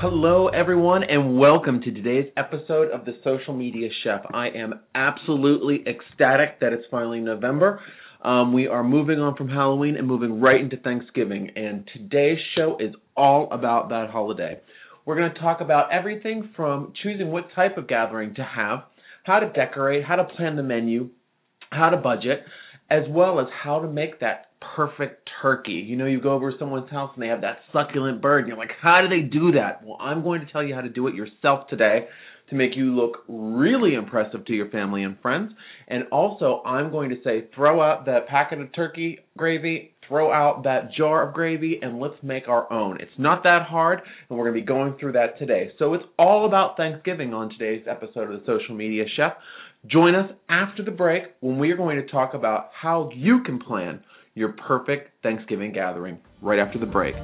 Hello, everyone, and welcome to today's episode of The Social Media Chef. I am absolutely ecstatic that it's finally November. Um, we are moving on from Halloween and moving right into Thanksgiving, and today's show is all about that holiday. We're going to talk about everything from choosing what type of gathering to have, how to decorate, how to plan the menu, how to budget, as well as how to make that perfect turkey. You know, you go over to someone's house and they have that succulent bird, and you're like, how do they do that? Well, I'm going to tell you how to do it yourself today to make you look really impressive to your family and friends. And also, I'm going to say, throw out that packet of turkey gravy, throw out that jar of gravy, and let's make our own. It's not that hard, and we're going to be going through that today. So it's all about Thanksgiving on today's episode of the Social Media Chef. Join us after the break when we are going to talk about how you can plan your perfect Thanksgiving gathering right after the break.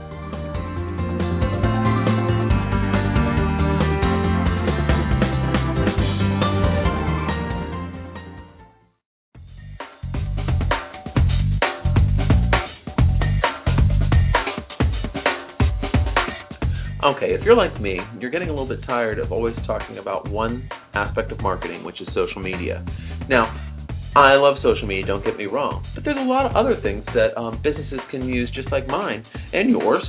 Okay, if you're like me, you're getting a little bit tired of always talking about one aspect of marketing, which is social media. Now, I love social media, don't get me wrong, but there's a lot of other things that um, businesses can use, just like mine and yours,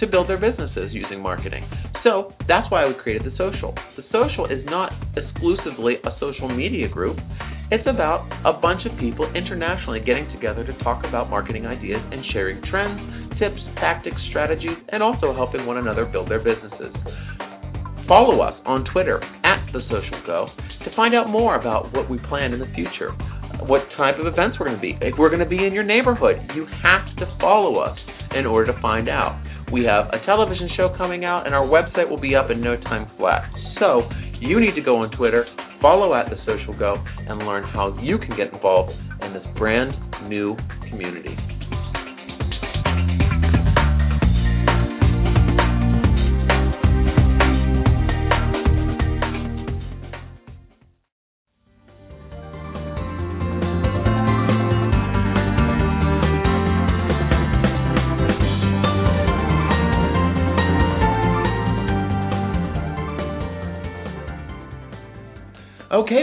to build their businesses using marketing. So that's why we created the social. The social is not exclusively a social media group. It's about a bunch of people internationally getting together to talk about marketing ideas and sharing trends, tips, tactics, strategies, and also helping one another build their businesses. Follow us on Twitter at The Social Go to find out more about what we plan in the future, what type of events we're going to be. If we're going to be in your neighborhood, you have to follow us in order to find out. We have a television show coming out, and our website will be up in no time flat. So you need to go on Twitter, follow at The Social Go, and learn how you can get involved in this brand new community.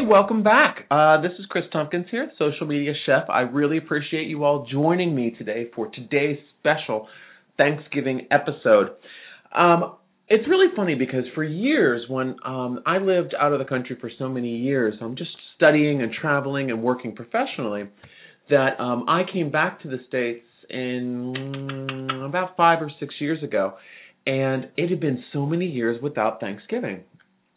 Welcome back. Uh, this is Chris Tompkins here, Social Media Chef. I really appreciate you all joining me today for today's special Thanksgiving episode. Um, it's really funny because for years, when um, I lived out of the country for so many years, I'm just studying and traveling and working professionally, that um, I came back to the States in about five or six years ago, and it had been so many years without Thanksgiving.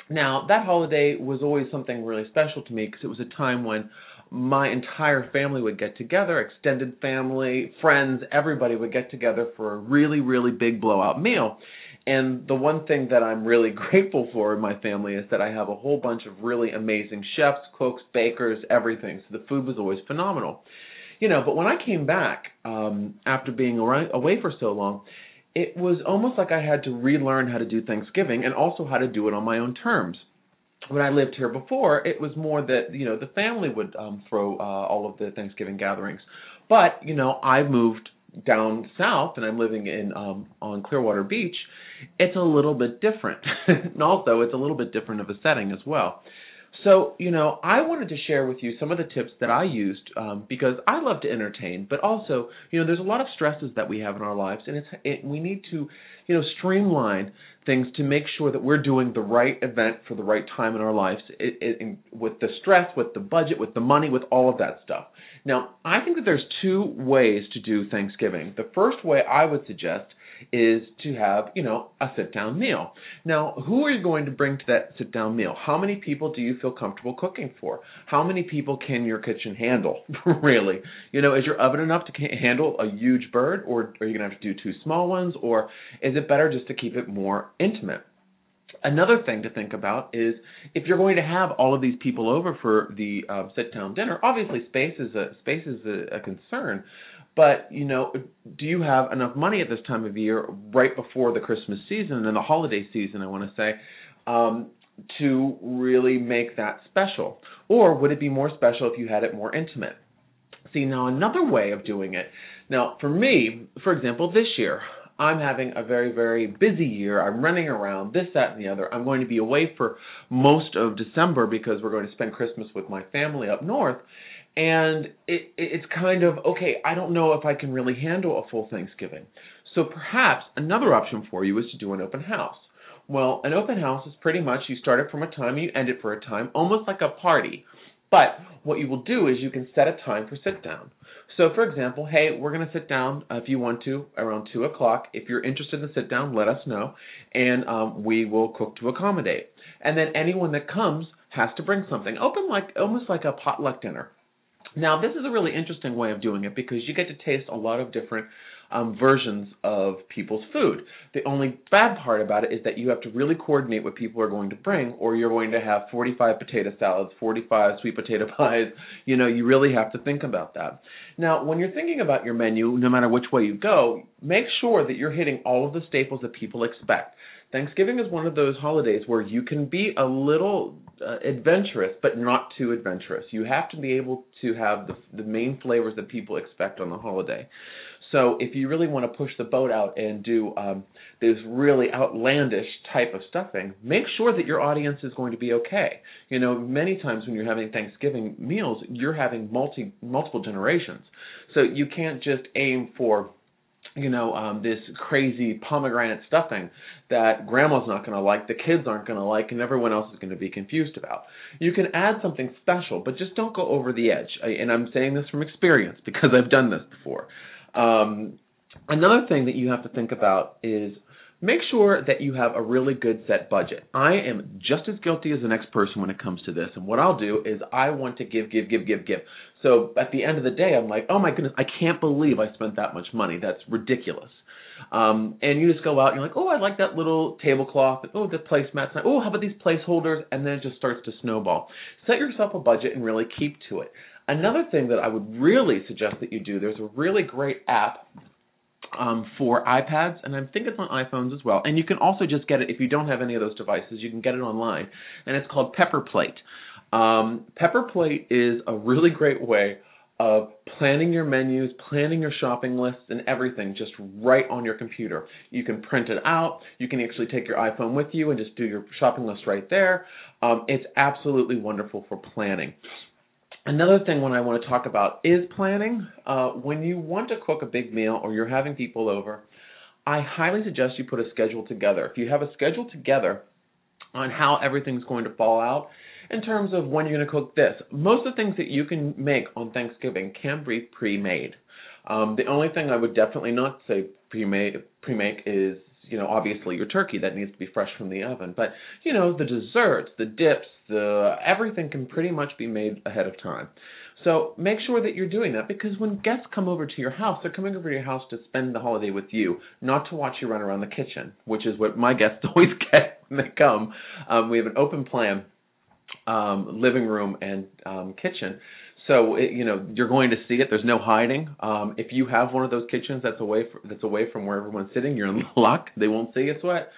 Now, that holiday was always something really special to me because it was a time when my entire family would get together, extended family, friends, everybody would get together for a really, really big blowout meal. And the one thing that I'm really grateful for in my family is that I have a whole bunch of really amazing chefs, cooks, bakers, everything. So the food was always phenomenal. You know, but when I came back um, after being away for so long, it was almost like I had to relearn how to do Thanksgiving and also how to do it on my own terms. When I lived here before, it was more that you know the family would um, throw uh, all of the Thanksgiving gatherings, but you know I moved down south and I'm living in um, on Clearwater Beach. It's a little bit different, and also it's a little bit different of a setting as well. So, you know, I wanted to share with you some of the tips that I used um, because I love to entertain, but also, you know, there's a lot of stresses that we have in our lives, and it's it, we need to, you know, streamline things to make sure that we're doing the right event for the right time in our lives, it, it, with the stress, with the budget, with the money, with all of that stuff. Now, I think that there's two ways to do Thanksgiving. The first way I would suggest is to have, you know, a sit down meal. Now, who are you going to bring to that sit down meal? How many people do you feel comfortable cooking for? How many people can your kitchen handle? really? You know, is your oven enough to handle a huge bird or are you going to have to do two small ones or is it better just to keep it more intimate? Another thing to think about is if you're going to have all of these people over for the uh, sit down dinner, obviously space is a space is a, a concern, but you know, do you have enough money at this time of year, right before the Christmas season and the holiday season? I want to say. Um, to really make that special? Or would it be more special if you had it more intimate? See, now another way of doing it. Now, for me, for example, this year, I'm having a very, very busy year. I'm running around, this, that, and the other. I'm going to be away for most of December because we're going to spend Christmas with my family up north and it, it's kind of okay. I don't know if I can really handle a full Thanksgiving. So perhaps another option for you is to do an open house. Well, an open house is pretty much you start it from a time, and you end it for a time, almost like a party. But what you will do is you can set a time for sit down. So, for example, hey, we're going to sit down uh, if you want to around two o'clock. If you're interested in the sit down, let us know, and um, we will cook to accommodate. And then anyone that comes has to bring something. Open like almost like a potluck dinner. Now, this is a really interesting way of doing it because you get to taste a lot of different um, versions of people's food. The only bad part about it is that you have to really coordinate what people are going to bring, or you're going to have 45 potato salads, 45 sweet potato pies. You know, you really have to think about that. Now, when you're thinking about your menu, no matter which way you go, make sure that you're hitting all of the staples that people expect. Thanksgiving is one of those holidays where you can be a little uh, adventurous, but not too adventurous. You have to be able to have the, the main flavors that people expect on the holiday. So if you really want to push the boat out and do um, this really outlandish type of stuffing, make sure that your audience is going to be okay. You know, many times when you're having Thanksgiving meals, you're having multi multiple generations, so you can't just aim for you know, um, this crazy pomegranate stuffing that grandma's not going to like, the kids aren't going to like, and everyone else is going to be confused about. You can add something special, but just don't go over the edge. And I'm saying this from experience because I've done this before. Um, another thing that you have to think about is make sure that you have a really good set budget. I am just as guilty as the next person when it comes to this. And what I'll do is I want to give, give, give, give, give. So at the end of the day, I'm like, oh my goodness, I can't believe I spent that much money. That's ridiculous. Um, and you just go out and you're like, oh, I like that little tablecloth. Oh, the placemat's. Oh, how about these placeholders? And then it just starts to snowball. Set yourself a budget and really keep to it. Another thing that I would really suggest that you do, there's a really great app um, for iPads, and I think it's on iPhones as well. And you can also just get it if you don't have any of those devices. You can get it online, and it's called Pepper Plate. Um, Pepper Plate is a really great way of planning your menus, planning your shopping lists, and everything just right on your computer. You can print it out. You can actually take your iPhone with you and just do your shopping list right there. Um, it's absolutely wonderful for planning. Another thing when I want to talk about is planning. Uh, when you want to cook a big meal or you're having people over, I highly suggest you put a schedule together. If you have a schedule together on how everything's going to fall out, in terms of when you're going to cook this. Most of the things that you can make on Thanksgiving can be pre-made. Um, the only thing I would definitely not say pre-made pre-make is you know obviously your turkey that needs to be fresh from the oven, but you know the desserts, the dips, the everything can pretty much be made ahead of time. So make sure that you're doing that because when guests come over to your house, they're coming over to your house to spend the holiday with you, not to watch you run around the kitchen, which is what my guests always get when they come. Um, we have an open plan um, living room and um, kitchen. So it, you know you're going to see it. There's no hiding. Um, if you have one of those kitchens that's away from, that's away from where everyone's sitting, you're in luck. They won't see it's sweat.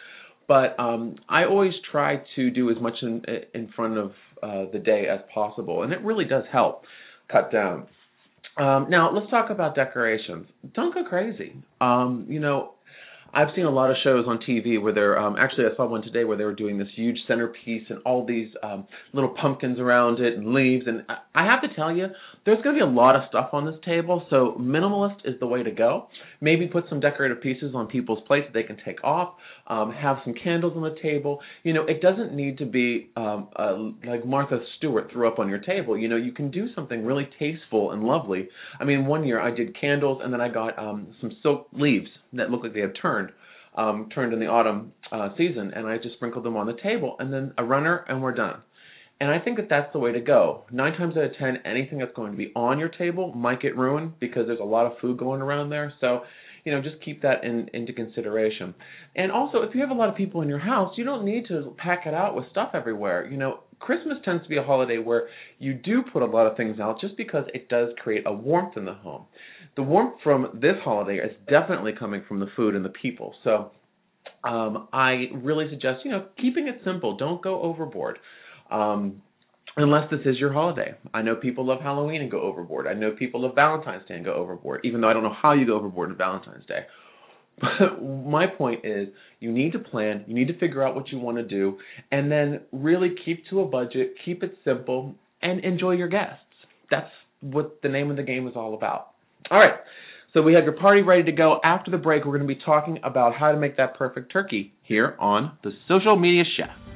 But um, I always try to do as much in in front of uh, the day as possible, and it really does help cut down. Um, now let's talk about decorations. Don't go crazy. Um, you know, I've seen a lot of shows on TV where they're um, actually I saw one today where they were doing this huge centerpiece and all these um, little pumpkins around it and leaves. And I, I have to tell you, there's going to be a lot of stuff on this table. So minimalist is the way to go. Maybe put some decorative pieces on people's plates that they can take off. Um, have some candles on the table. You know, it doesn't need to be um, uh, like Martha Stewart threw up on your table. You know, you can do something really tasteful and lovely. I mean, one year I did candles and then I got um, some silk leaves that looked like they had turned um, turned in the autumn uh, season, and I just sprinkled them on the table, and then a runner, and we're done. And I think that that's the way to go. Nine times out of ten, anything that's going to be on your table might get ruined because there's a lot of food going around there. So, you know, just keep that in, into consideration. And also, if you have a lot of people in your house, you don't need to pack it out with stuff everywhere. You know, Christmas tends to be a holiday where you do put a lot of things out just because it does create a warmth in the home the warmth from this holiday is definitely coming from the food and the people. So um, I really suggest, you know, keeping it simple. Don't go overboard. Um, unless this is your holiday. I know people love Halloween and go overboard. I know people love Valentine's Day and go overboard, even though I don't know how you go overboard on Valentine's Day. But my point is, you need to plan, you need to figure out what you want to do, and then really keep to a budget, keep it simple, and enjoy your guests. That's what the name of the game is all about. All right. So we have your party ready to go. After the break, we're going to be talking about how to make that perfect turkey here on the Social Media Chef.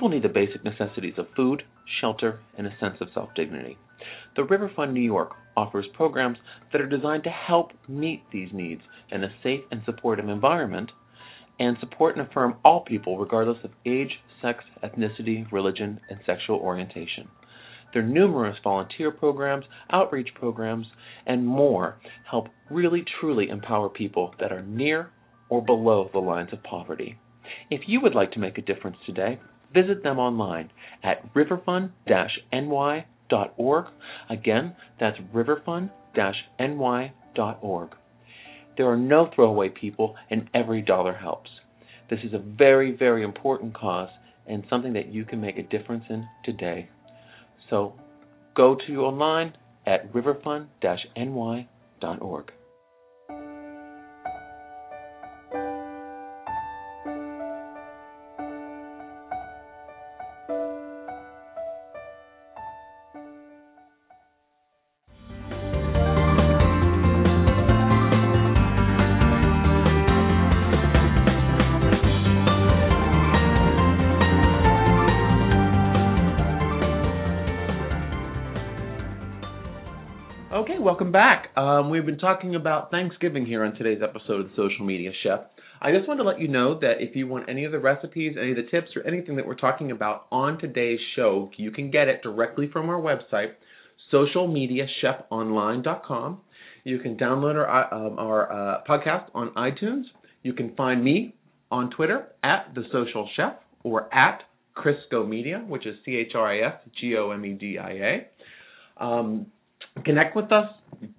People need the basic necessities of food, shelter, and a sense of self dignity. The Riverfund New York offers programs that are designed to help meet these needs in a safe and supportive environment and support and affirm all people regardless of age, sex, ethnicity, religion, and sexual orientation. Their numerous volunteer programs, outreach programs, and more help really truly empower people that are near or below the lines of poverty. If you would like to make a difference today, visit them online at riverfund-ny.org. Again, that's riverfund-ny.org. There are no throwaway people, and every dollar helps. This is a very, very important cause and something that you can make a difference in today. So go to online at riverfund-ny.org. back. Um, we've been talking about Thanksgiving here on today's episode of the Social Media Chef. I just want to let you know that if you want any of the recipes, any of the tips, or anything that we're talking about on today's show, you can get it directly from our website, socialmediachefonline.com. You can download our, um, our uh, podcast on iTunes. You can find me on Twitter at the Social Chef or at ChrisGoMedia, which is C H R I S G O M E D I A. Um, connect with us.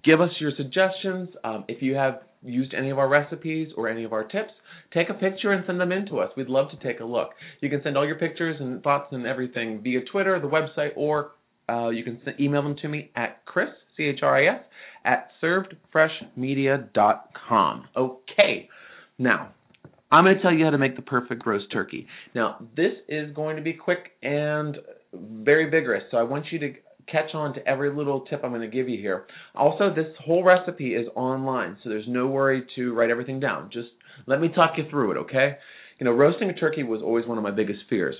Give us your suggestions. Um, if you have used any of our recipes or any of our tips, take a picture and send them in to us. We'd love to take a look. You can send all your pictures and thoughts and everything via Twitter, the website, or uh, you can email them to me at Chris, C H R I S, at servedfreshmedia.com. Okay, now I'm going to tell you how to make the perfect roast turkey. Now, this is going to be quick and very vigorous, so I want you to catch on to every little tip I'm going to give you here. Also, this whole recipe is online, so there's no worry to write everything down. Just let me talk you through it, okay? You know, roasting a turkey was always one of my biggest fears.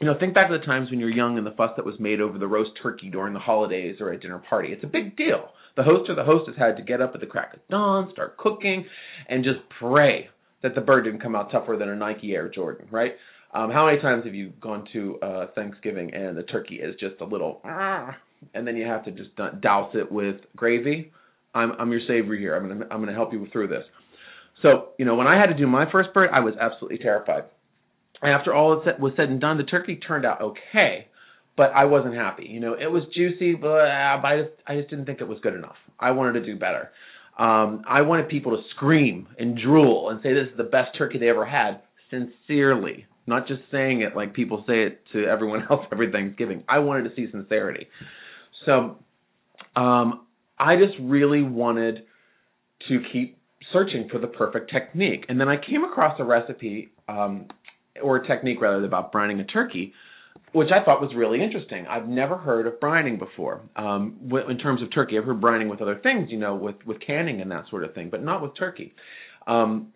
You know, think back to the times when you're young and the fuss that was made over the roast turkey during the holidays or a dinner party. It's a big deal. The host or the hostess had to get up at the crack of dawn, start cooking, and just pray that the bird didn't come out tougher than a Nike Air Jordan, right? Um, how many times have you gone to uh, Thanksgiving and the turkey is just a little, ah, and then you have to just douse it with gravy? I'm I'm your savior here. I'm gonna I'm gonna help you through this. So you know when I had to do my first bird, I was absolutely terrified. After all it was said and done, the turkey turned out okay, but I wasn't happy. You know it was juicy, but I just I just didn't think it was good enough. I wanted to do better. Um, I wanted people to scream and drool and say this is the best turkey they ever had, sincerely, not just saying it like people say it to everyone else every Thanksgiving. I wanted to see sincerity. So um, I just really wanted to keep searching for the perfect technique. And then I came across a recipe, um, or a technique rather, about brining a turkey, which I thought was really interesting. I've never heard of brining before. Um, in terms of turkey, I've heard brining with other things, you know, with, with canning and that sort of thing, but not with turkey. Um,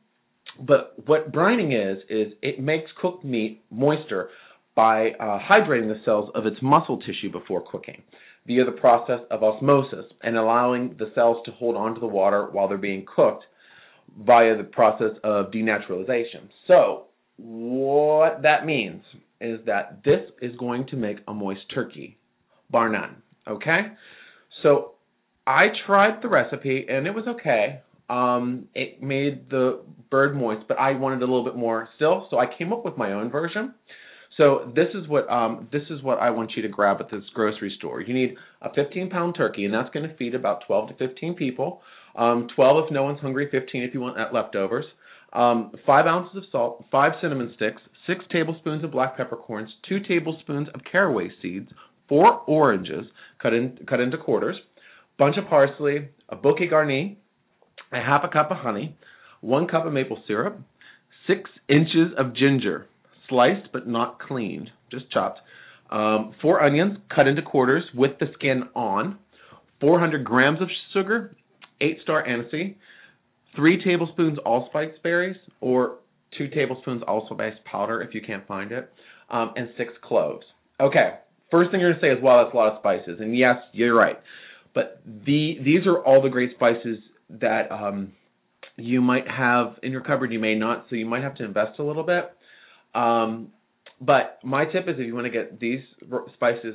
but what brining is, is it makes cooked meat moister by uh, hydrating the cells of its muscle tissue before cooking via the process of osmosis and allowing the cells to hold onto the water while they're being cooked via the process of denaturalization. So, what that means is that this is going to make a moist turkey, bar none. Okay? So, I tried the recipe and it was okay. Um, it made the bird moist, but I wanted a little bit more still, so I came up with my own version. So this is what um, this is what I want you to grab at this grocery store. You need a 15 pound turkey, and that's going to feed about 12 to 15 people. Um, 12 if no one's hungry, 15 if you want leftovers. Um, five ounces of salt, five cinnamon sticks, six tablespoons of black peppercorns, two tablespoons of caraway seeds, four oranges cut in cut into quarters, bunch of parsley, a bouquet garni, a half a cup of honey, one cup of maple syrup, six inches of ginger, sliced but not cleaned, just chopped, um, four onions cut into quarters with the skin on, 400 grams of sugar, eight star aniseed, three tablespoons allspice berries, or two tablespoons allspice powder if you can't find it, um, and six cloves. Okay, first thing you're to say is, well, that's a lot of spices. And yes, you're right. But the these are all the great spices that um, you might have in your cupboard. You may not, so you might have to invest a little bit. Um, but my tip is if you want to get these spices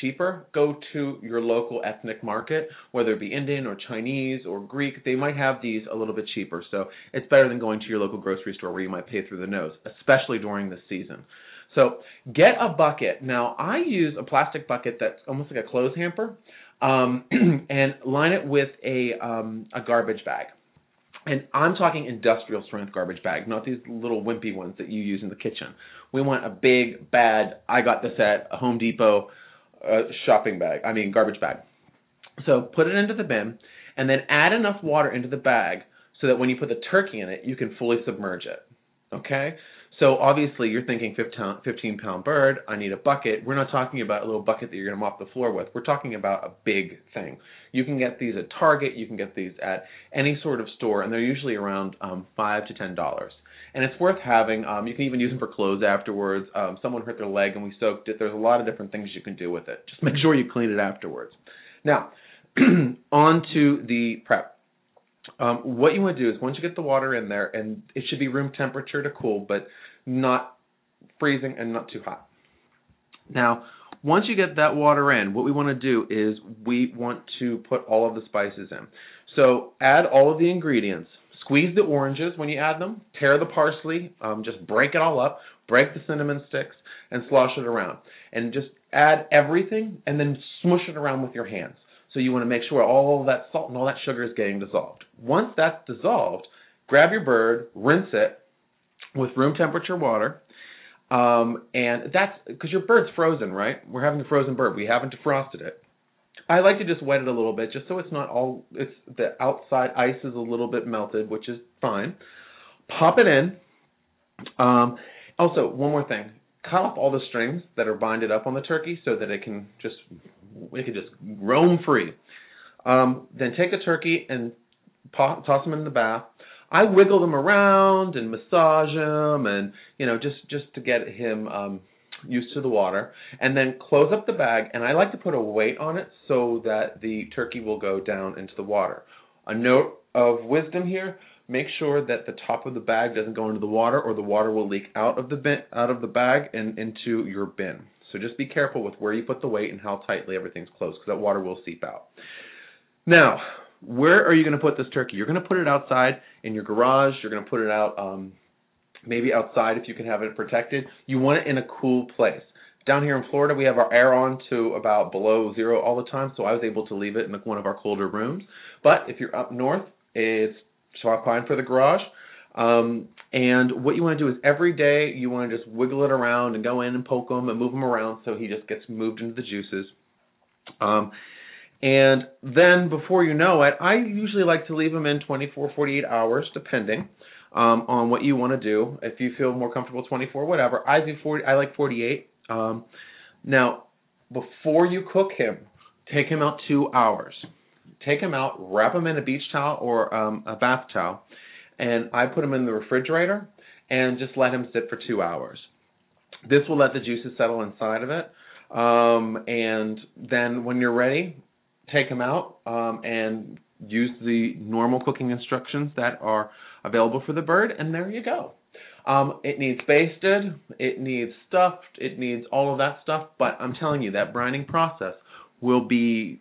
cheaper, go to your local ethnic market, whether it be Indian or Chinese or Greek. They might have these a little bit cheaper. So it's better than going to your local grocery store where you might pay through the nose, especially during this season. So get a bucket. Now I use a plastic bucket that's almost like a clothes hamper, um, and line it with a um, a garbage bag. And I'm talking industrial strength garbage bag, not these little wimpy ones that you use in the kitchen. We want a big, bad, I got this at a Home Depot uh, shopping bag, I mean, garbage bag. So put it into the bin and then add enough water into the bag so that when you put the turkey in it, you can fully submerge it. Okay? So obviously you're thinking 15 pound bird, I need a bucket. We're not talking about a little bucket that you're going to mop the floor with. We're talking about a big thing. You can get these at Target, you can get these at any sort of store, and they're usually around um, 5 to $10. And it's worth having. Um, you can even use them for clothes afterwards. Um, someone hurt their leg and we soaked it. There's a lot of different things you can do with it. Just make sure you clean it afterwards. Now, on to the prep. Um, what you want to do is once you get the water in there, and it should be room temperature to cool, but not freezing and not too hot. Now, once you get that water in, what we want to do is we want to put all of the spices in. So add all of the ingredients. Squeeze the oranges when you add them. Tear the parsley. Um, just break it all up. Break the cinnamon sticks and slosh it around. And just add everything and then smush it around with your hands. So you want to make sure all that salt and all that sugar is getting dissolved. Once that's dissolved, grab your bird, rinse it with room temperature water. Um, and that's because your bird's frozen, right? We're having a frozen bird. We haven't defrosted it. I like to just wet it a little bit, just so it's not all. It's the outside ice is a little bit melted, which is fine. Pop it in. Um, also, one more thing: cut off all the strings that are binded up on the turkey, so that it can just it can just roam free. Um, then take the turkey and pop, toss them in the bath. I wiggle them around and massage him, and you know, just just to get him um, used to the water, and then close up the bag. And I like to put a weight on it so that the turkey will go down into the water. A note of wisdom here: make sure that the top of the bag doesn't go into the water, or the water will leak out of the bin, out of the bag and into your bin. So just be careful with where you put the weight and how tightly everything's closed, because that water will seep out. Now, where are you going to put this turkey? You're going to put it outside in your garage. You're going to put it out, um, maybe outside if you can have it protected. You want it in a cool place. Down here in Florida, we have our air on to about below zero all the time, so I was able to leave it in one of our colder rooms. But if you're up north, It's fine for the garage. Um, and what you want to do is every day you want to just wiggle it around and go in and poke him and move him around so he just gets moved into the juices. Um, and then before you know it, I usually like to leave them in 24, 48 hours, depending um, on what you want to do. If you feel more comfortable, 24, whatever. I do 40. I like 48. Um, now, before you cook him, take him out two hours. Take him out, wrap him in a beach towel or um, a bath towel, and I put him in the refrigerator and just let him sit for two hours. This will let the juices settle inside of it. Um, and then when you're ready, take them out um, and use the normal cooking instructions that are available for the bird, and there you go. Um, it needs basted, it needs stuffed, it needs all of that stuff, but I'm telling you, that brining process will be,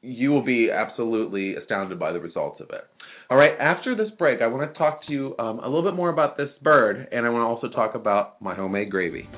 you will be absolutely astounded by the results of it. All right, after this break, I want to talk to you um, a little bit more about this bird, and I want to also talk about my homemade gravy.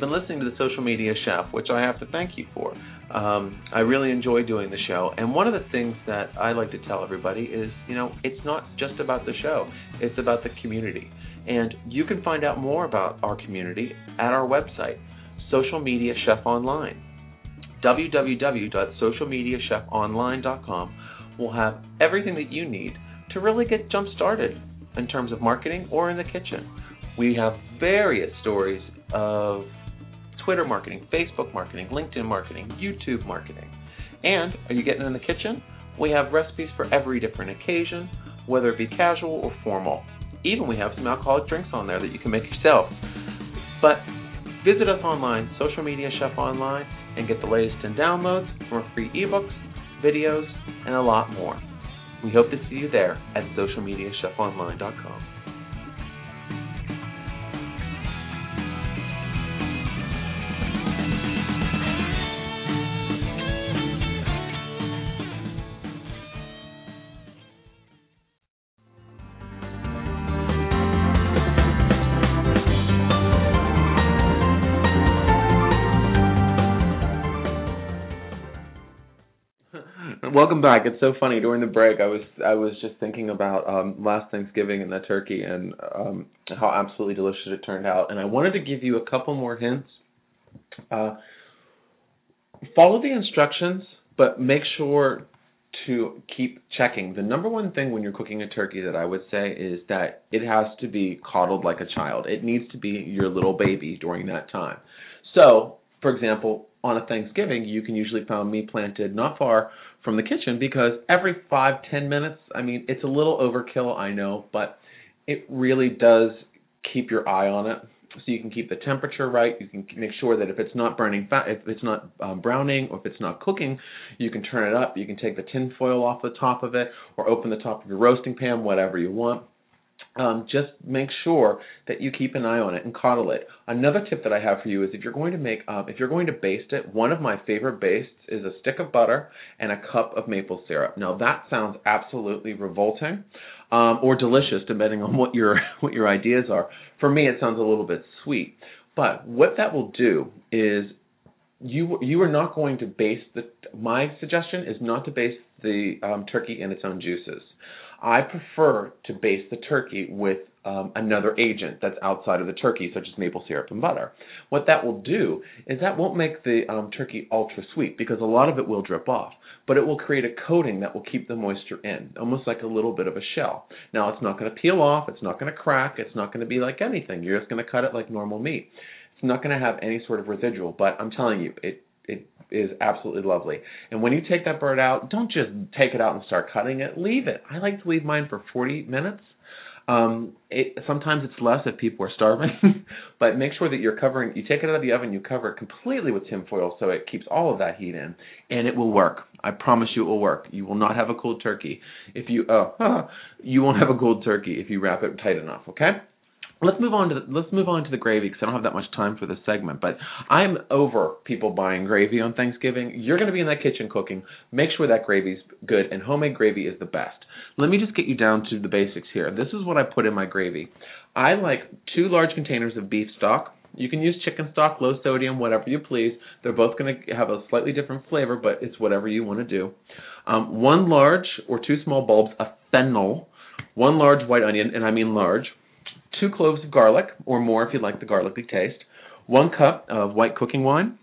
You've been listening to the Social Media Chef, which I have to thank you for. Um, I really enjoy doing the show, and one of the things that I like to tell everybody is, you know, it's not just about the show; it's about the community. And you can find out more about our community at our website, Social Media Chef Online. www.socialmediachefonline.com will have everything that you need to really get jump started in terms of marketing or in the kitchen. We have various stories of Twitter marketing, Facebook marketing, LinkedIn marketing, YouTube marketing. And are you getting in the kitchen? We have recipes for every different occasion, whether it be casual or formal. Even we have some alcoholic drinks on there that you can make yourself. But visit us online, Social Media Chef Online, and get the latest in downloads from our free ebooks, videos, and a lot more. We hope to see you there at socialmediachefonline.com. Welcome back. It's so funny. During the break, I was I was just thinking about um, last Thanksgiving and the turkey and um, how absolutely delicious it turned out. And I wanted to give you a couple more hints. Uh, follow the instructions, but make sure to keep checking. The number one thing when you're cooking a turkey that I would say is that it has to be coddled like a child. It needs to be your little baby during that time. So, for example, on a Thanksgiving, you can usually find me planted not far from the kitchen because every five ten minutes, I mean, it's a little overkill, I know, but it really does keep your eye on it. So you can keep the temperature right. You can make sure that if it's not burning fat, if it's not um, browning, or if it's not cooking, you can turn it up. You can take the tin foil off the top of it, or open the top of your roasting pan, whatever you want um, just make sure that you keep an eye on it and coddle it. Another tip that I have for you is if you're going to make, um, if you're going to baste it, one of my favorite bastes is a stick of butter and a cup of maple syrup. Now that sounds absolutely revolting, um, or delicious depending on what your what your ideas are. For me, it sounds a little bit sweet, but what that will do is you you are not going to baste the. My suggestion is not to baste the um, turkey in its own juices. I prefer to baste the turkey with um, another agent that's outside of the turkey, such as maple syrup and butter. What that will do is that won't make the um, turkey ultra sweet because a lot of it will drip off, but it will create a coating that will keep the moisture in, almost like a little bit of a shell. Now, it's not going to peel off, it's not going to crack, it's not going to be like anything. You're just going to cut it like normal meat. It's not going to have any sort of residual, but I'm telling you, it it is absolutely lovely. And when you take that bird out, don't just take it out and start cutting it. Leave it. I like to leave mine for 40 minutes. Um, it, sometimes it's less if people are starving, but make sure that you're covering. You take it out of the oven, you cover it completely with tinfoil so it keeps all of that heat in, and it will work. I promise you, it will work. You will not have a cold turkey if you. Oh, you won't have a cold turkey if you wrap it tight enough. Okay. Let's move on to the, let's move on to the gravy because I don't have that much time for this segment. But I'm over people buying gravy on Thanksgiving. You're going to be in that kitchen cooking. Make sure that gravy's good, and homemade gravy is the best. Let me just get you down to the basics here. This is what I put in my gravy. I like two large containers of beef stock. You can use chicken stock, low sodium, whatever you please. They're both going to have a slightly different flavor, but it's whatever you want to do. Um, one large or two small bulbs of fennel, one large white onion, and I mean large, two cloves of garlic, or more if you like the garlicky taste, one cup of white cooking wine,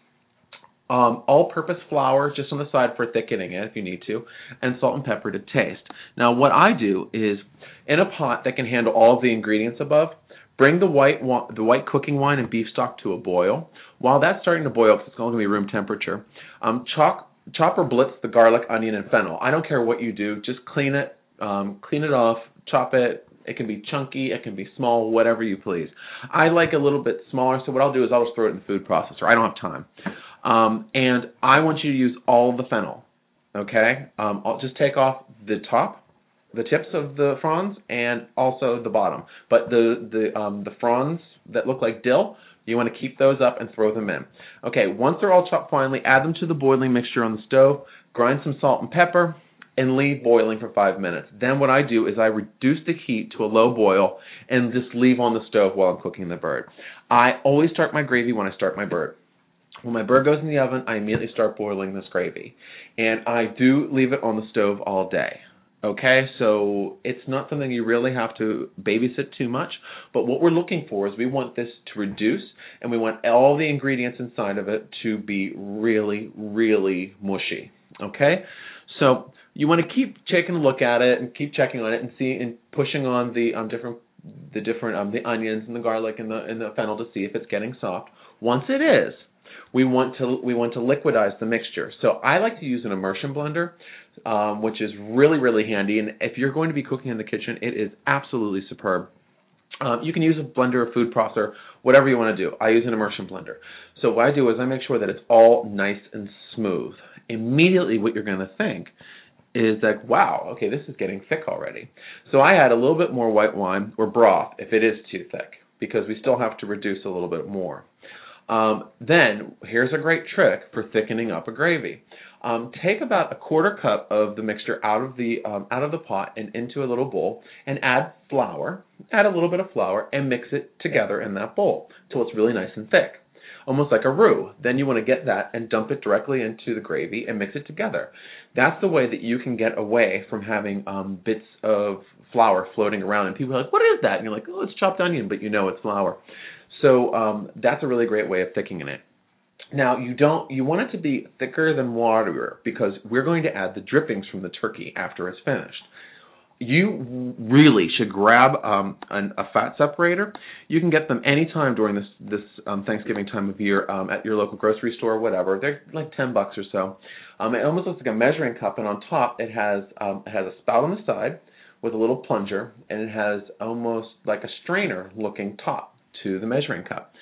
um, all-purpose flour just on the side for thickening it if you need to, and salt and pepper to taste. Now, what I do is in a pot that can handle all of the ingredients above, bring the white the white cooking wine and beef stock to a boil. While that's starting to boil, because it's going to be room temperature, um, chop chop or blitz the garlic, onion, and fennel. I don't care what you do, just clean it, um, clean it off, chop it. It can be chunky, it can be small, whatever you please. I like a little bit smaller, so what I'll do is I'll just throw it in the food processor. I don't have time. Um, and I want you to use all the fennel. Okay, um, I'll just take off the top, the tips of the fronds, and also the bottom. But the the um, the fronds that look like dill, you want to keep those up and throw them in. Okay, once they're all chopped finely, add them to the boiling mixture on the stove. Grind some salt and pepper, and leave boiling for five minutes. Then what I do is I reduce the heat to a low boil and just leave on the stove while I'm cooking the bird. I always start my gravy when I start my bird. When my bird goes in the oven, I immediately start boiling this gravy. And I do leave it on the stove all day. Okay, so it's not something you really have to babysit too much. But what we're looking for is we want this to reduce and we want all the ingredients inside of it to be really, really mushy. Okay, so you want to keep taking a look at it and keep checking on it and see and pushing on the um, different the different um, the onions and the garlic and the and the fennel to see if it's getting soft. Once it is, we want to we want to liquidize the mixture. So I like to use an immersion blender, um, which is really really handy. And if you're going to be cooking in the kitchen, it is absolutely superb. Um, you can use a blender, a food processor, whatever you want to do. I use an immersion blender. So what I do is I make sure that it's all nice and smooth. Immediately, what you're going to think is like, wow, okay, this is getting thick already. So I add a little bit more white wine or broth if it is too thick, because we still have to reduce a little bit more. Um, then here's a great trick for thickening up a gravy. Um, take about a quarter cup of the mixture out of the um, out of the pot and into a little bowl, and add flour. Add a little bit of flour and mix it together in that bowl till it's really nice and thick, almost like a roux. Then you want to get that and dump it directly into the gravy and mix it together. That's the way that you can get away from having um, bits of flour floating around, and people are like, "What is that?" And you're like, "Oh, it's chopped onion," but you know it's flour. So um, that's a really great way of thickening it. Now you don't you want it to be thicker than water because we're going to add the drippings from the turkey after it's finished. You really should grab um, an, a fat separator. You can get them anytime during this this um, Thanksgiving time of year um, at your local grocery store, or whatever. They're like ten bucks or so. Um, it almost looks like a measuring cup, and on top it has um, it has a spout on the side with a little plunger, and it has almost like a strainer looking top to the measuring cup.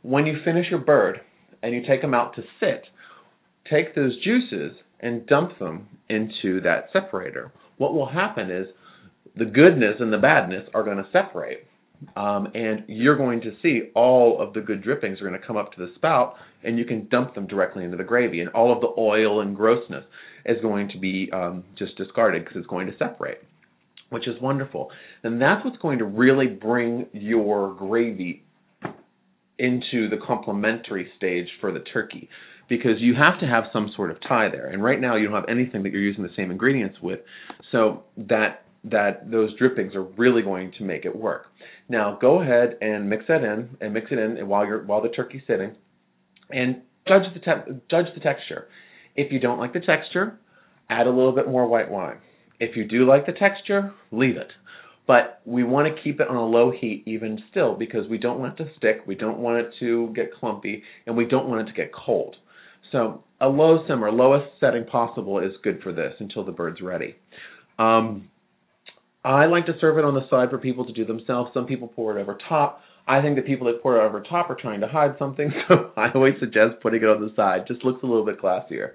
When you finish your bird and you take them out to sit, take those juices and dump them into that separator. What will happen is the goodness and the badness are going to separate. Um, and you're going to see all of the good drippings are going to come up to the spout, and you can dump them directly into the gravy. And all of the oil and grossness is going to be um, just discarded because it's going to separate which is wonderful. And that's what's going to really bring your gravy into the complementary stage for the turkey because you have to have some sort of tie there. And right now you don't have anything that you're using the same ingredients with. So that that those drippings are really going to make it work. Now go ahead and mix that in and mix it in while you're while the turkey's sitting and judge the te- judge the texture. If you don't like the texture, add a little bit more white wine. If you do like the texture, leave it. But we want to keep it on a low heat even still because we don't want it to stick, we don't want it to get clumpy, and we don't want it to get cold. So a low simmer, lowest setting possible is good for this until the bird's ready. Um, I like to serve it on the side for people to do themselves. Some people pour it over top. I think the people that pour it over top are trying to hide something, so I always suggest putting it on the side. Just looks a little bit classier.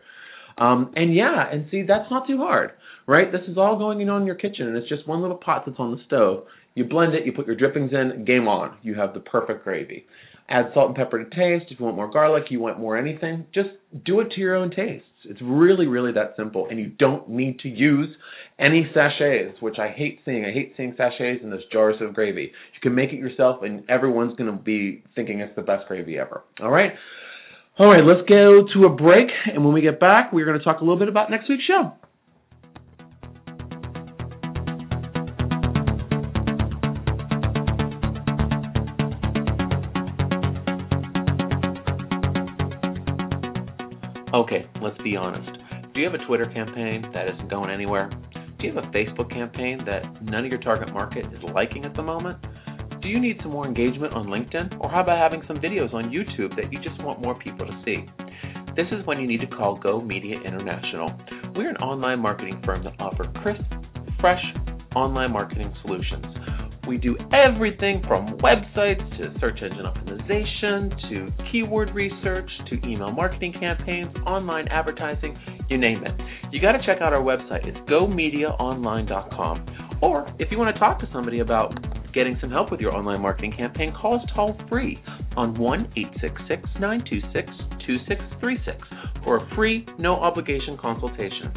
Um, and yeah, and see, that's not too hard, right? This is all going on in on your kitchen, and it's just one little pot that's on the stove. You blend it, you put your drippings in, game on. You have the perfect gravy. Add salt and pepper to taste. If you want more garlic, you want more anything, just do it to your own taste. It's really, really that simple, and you don't need to use any sachets, which I hate seeing. I hate seeing sachets in those jars of gravy. You can make it yourself, and everyone's going to be thinking it's the best gravy ever. All right? All right, let's go to a break, and when we get back, we're going to talk a little bit about next week's show. Okay, let's be honest. Do you have a Twitter campaign that isn't going anywhere? Do you have a Facebook campaign that none of your target market is liking at the moment? Do you need some more engagement on LinkedIn? Or how about having some videos on YouTube that you just want more people to see? This is when you need to call Go Media International. We're an online marketing firm that offers crisp, fresh online marketing solutions. We do everything from websites to search engine optimization to keyword research to email marketing campaigns, online advertising, you name it. You got to check out our website. It's gomediaonline.com. Or if you want to talk to somebody about getting some help with your online marketing campaign, call us toll free on 1 866 926 2636 for a free, no obligation consultation.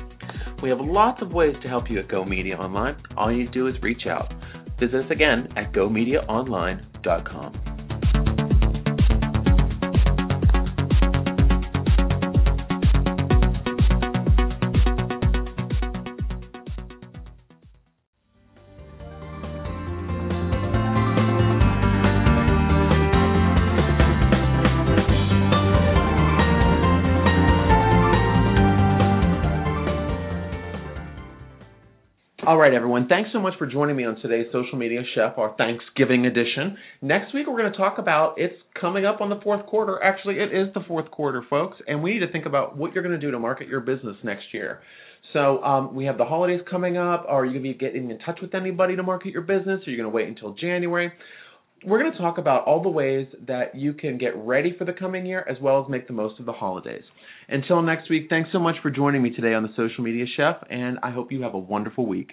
We have lots of ways to help you at Go Media Online. All you do is reach out. Visit us again at gomediaonline.com. right, everyone. Thanks so much for joining me on today's Social Media Chef, our Thanksgiving edition. Next week, we're going to talk about it's coming up on the fourth quarter. Actually, it is the fourth quarter, folks, and we need to think about what you're going to do to market your business next year. So um, we have the holidays coming up. Are you going to be getting in touch with anybody to market your business? Are you going to wait until January? We're going to talk about all the ways that you can get ready for the coming year as well as make the most of the holidays. Until next week, thanks so much for joining me today on the Social Media Chef, and I hope you have a wonderful week.